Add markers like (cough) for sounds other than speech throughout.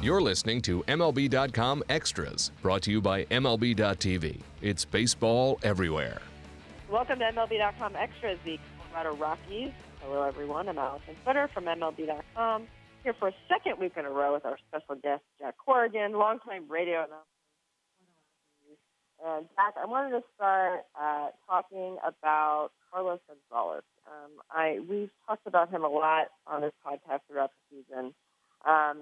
You're listening to MLB.com Extras, brought to you by MLB.tv. It's baseball everywhere. Welcome to MLB.com Extras, the Colorado Rockies. Hello, everyone. I'm Alyson Footer from MLB.com. Here for a second week in a row with our special guest, Jack Corrigan, longtime radio announcer. And Jack, I wanted to start uh, talking about Carlos Gonzalez. Um, I we've talked about him a lot on this podcast throughout the season. Um,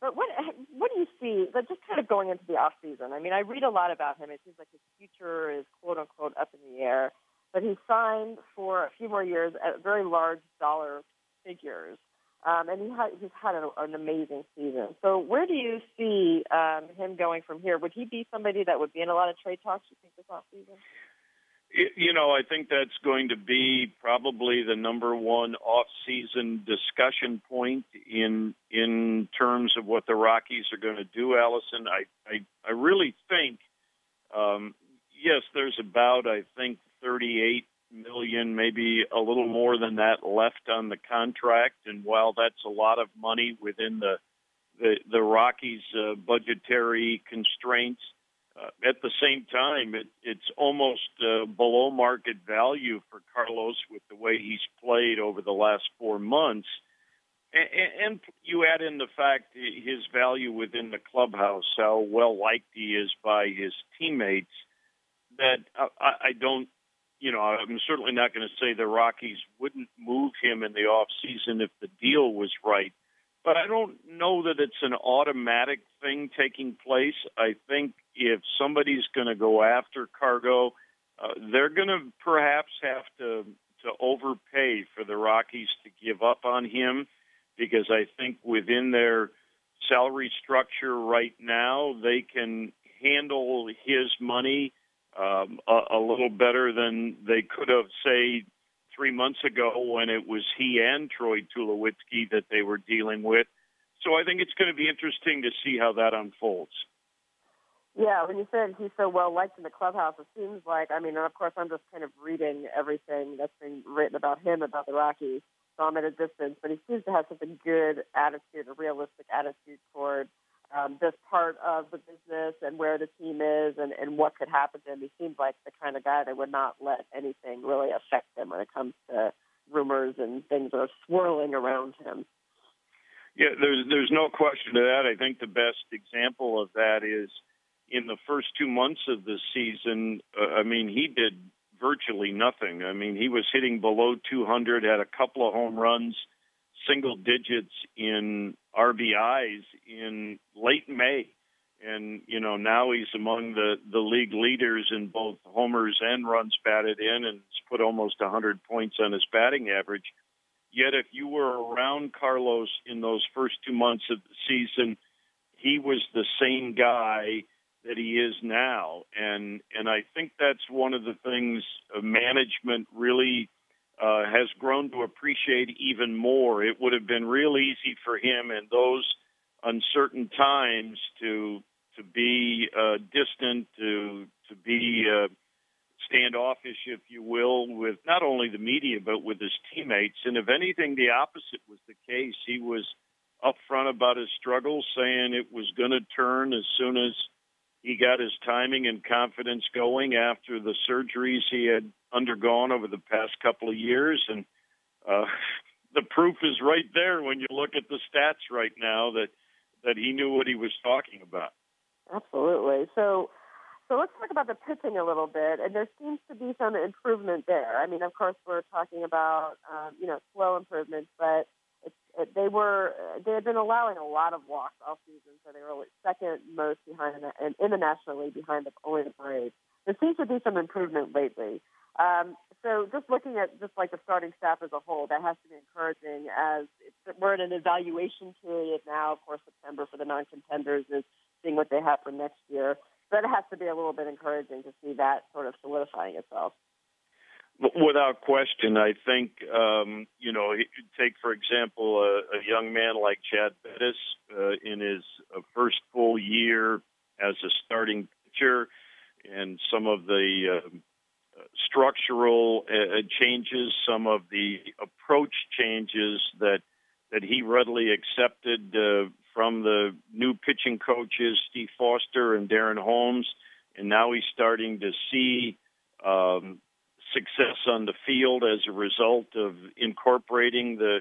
but what what do you see? But just kind of going into the off season. I mean, I read a lot about him. It seems like his future is quote unquote up in the air. But he signed for a few more years at very large dollar figures, um, and he had, he's had an, an amazing season. So where do you see um, him going from here? Would he be somebody that would be in a lot of trade talks? You think this off season? You know, I think that's going to be probably the number one off-season discussion point in in terms of what the Rockies are going to do. Alyson, I I, I really think, um, yes, there's about I think 38 million, maybe a little more than that left on the contract, and while that's a lot of money within the the, the Rockies' uh, budgetary constraints uh, at the same time, it, it's almost uh, below market value for Carlos with the way he's played over the last four months. And, and you add in the fact his value within the clubhouse, how well liked he is by his teammates, that I, I don't, you know, I'm certainly not going to say the Rockies wouldn't move him in the off season if the deal was right but I don't know that it's an automatic thing taking place. I think if somebody's going to go after CarGo, uh, they're going to perhaps have to to overpay for the Rockies to give up on him because I think within their salary structure right now they can handle his money um, a, a little better than they could have, say, three months ago when it was he and Troy Tulowitzki that they were dealing with. So I think it's going to be interesting to see how that unfolds. Yeah, when you said he's so well liked in the clubhouse, it seems like I mean, of course, I'm just kind of reading everything that's been written about him about the Rockies, so I'm at a distance. But he seems to have such a good attitude, a realistic attitude toward um, this part of the business and where the team is and, and what could happen to him. He seems like the kind of guy that would not let anything really affect him when it comes to rumors and things that are swirling around him. Yeah, there's there's no question to that. I think the best example of that is in the first two months of the season. Uh, I mean, he did virtually nothing. I mean, he was hitting below 200, had a couple of home runs, single digits in RBIs in late May. And, you know, now he's among the, the league leaders in both homers and runs batted in and put almost 100 points on his batting average. Yet, if you were around Carlos in those first two months of the season, he was the same guy that he is now, and and I think that's one of the things uh, management really uh, has grown to appreciate even more. It would have been real easy for him in those uncertain times to to be uh, distant, to to be uh, standoffish, if you will, with not only the media but with his teammates. And if anything, the opposite was the case. He was upfront about his struggles, saying it was going to turn as soon as he got his timing and confidence going after the surgeries he had undergone over the past couple of years. And uh, (laughs) the proof is right there when you look at the stats right now that that he knew what he was talking about. Absolutely. So so let's talk about the pitching a little bit, and there seems to be some improvement there. I mean, of course, we're talking about um, you know slow improvements, but it, they were they had been allowing a lot of walks all season, so they were second most behind in the, in the National League behind the, only the Braves. There seems to be some improvement lately. Um, so just looking at just like the starting staff as a whole, that has to be encouraging. As we're in an evaluation period now, of course, September for the non-contenders is seeing what they have for next year but it has to be a little bit encouraging to see that sort of solidifying itself. Without question, I think um, you know. Take for example a, a young man like Chad Bettis uh, in his uh, first full year as a starting pitcher, and some of the uh, structural uh, changes, some of the approach changes that that he readily accepted uh, from the new pitching coaches, Steve Foster and Darren Holmes, and now he's starting to see um, success on the field as a result of incorporating the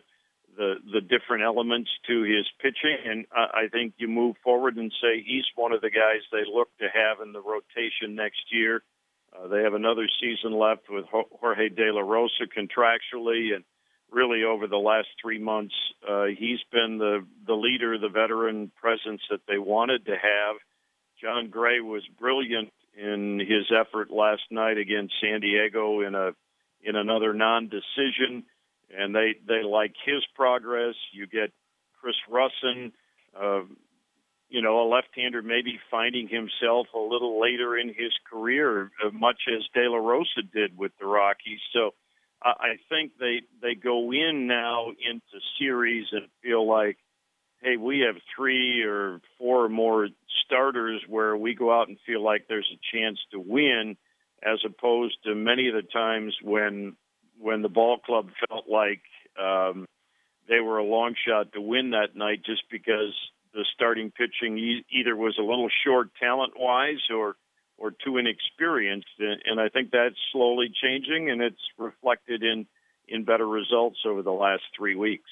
the the different elements to his pitching, and I, I think you move forward and say he's one of the guys they look to have in the rotation next year. Uh, they have another season left with Jorge De La Rosa contractually, and really over the last three months, uh, he's been the the leader, the veteran presence that they wanted to have. Jon Gray was brilliant in his effort last night against San Diego in a in another non-decision, and they they like his progress. You get Chris Rusin. Uh, you know, a left-hander maybe finding himself a little later in his career, uh, much as De La Rosa did with the Rockies. So uh, I think they they go in now into series and feel like, hey, we have three or four more starters where we go out and feel like there's a chance to win, as opposed to many of the times when when the ball club felt like um, they were a long shot to win that night just because the starting pitching either was a little short talent wise or or too inexperienced and I think that's slowly changing and it's reflected in in better results over the last 3 weeks.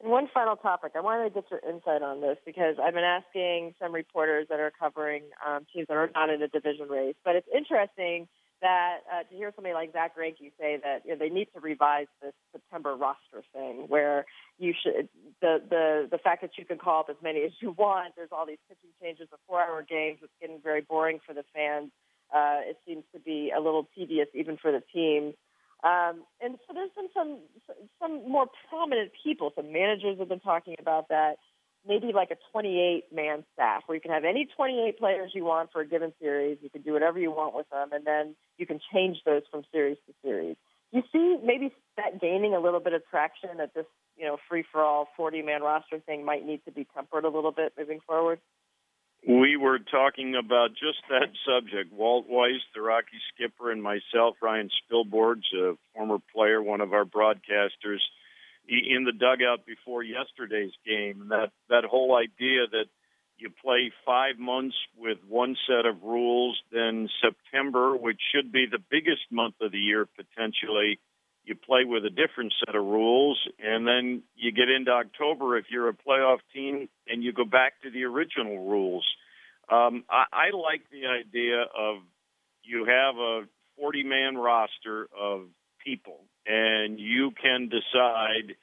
And one final topic, I wanted to get your insight on this because I've been asking some reporters that are covering um, teams that are not in a division race, but it's interesting that uh, to hear somebody like Zack Greinke say that you know, they need to revise this September roster thing, where you should the the the fact that you can call up as many as you want. There's all these pitching changes, the four-hour games. It's getting very boring for the fans. Uh, it seems to be a little tedious even for the teams. Um, and so there's been some some more prominent people, some managers have been talking about that maybe like a 28 man staff where you can have any 28 players you want for a given series. You can do whatever you want with them, and then you can change those from series to series. You see maybe that gaining a little bit of traction that this, you know, free for all 40 man roster thing might need to be tempered a little bit moving forward? We were talking about just that subject. Walt Weiss, the Rocky skipper, and myself, Ryan Spilborghs, a former player, one of our broadcasters, in the dugout before yesterday's game. That that whole idea that you play five months with one set of rules, then September, which should be the biggest month of the year potentially, you play with a different set of rules, and then you get into October if you're a playoff team, and you go back to the original rules. Um, I, I like the idea of you have a 40 man roster of people and you can decide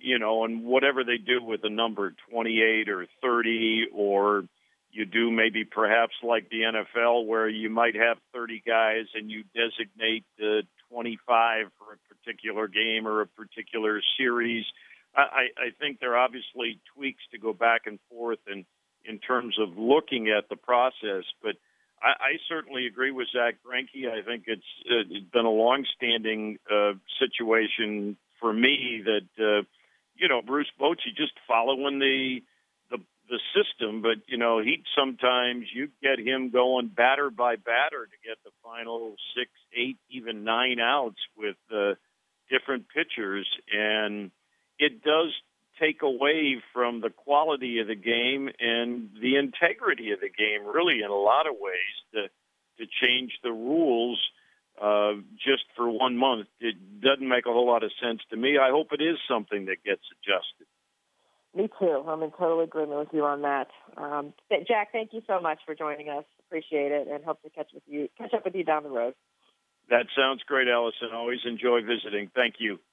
you know and whatever they do with the number 28 or 30 or you do maybe perhaps like the NFL where you might have 30 guys and you designate uh, 25 for a particular game or a particular series. I, I think there are obviously tweaks to go back and forth in in terms of looking at the process, but I, I certainly agree with Zack Greinke. I think it's, uh, it's been a long-standing uh, situation for me that uh, you know Bruce Bochy just following the the the system, but you know he sometimes you get him going batter by batter to get the final six, even nine outs with uh, different pitchers, and it does take away from the quality of the game and the integrity of the game, really, in a lot of ways, to to change the rules uh, just for one month. It doesn't make a whole lot of sense to me. I hope it is something that gets adjusted. Me too. I'm in total agreement with you on that. Um, Jack, thank you so much for joining us. Appreciate it, and hope to catch with you catch up with you down the road. That sounds great, Alyson. Always enjoy visiting. Thank you.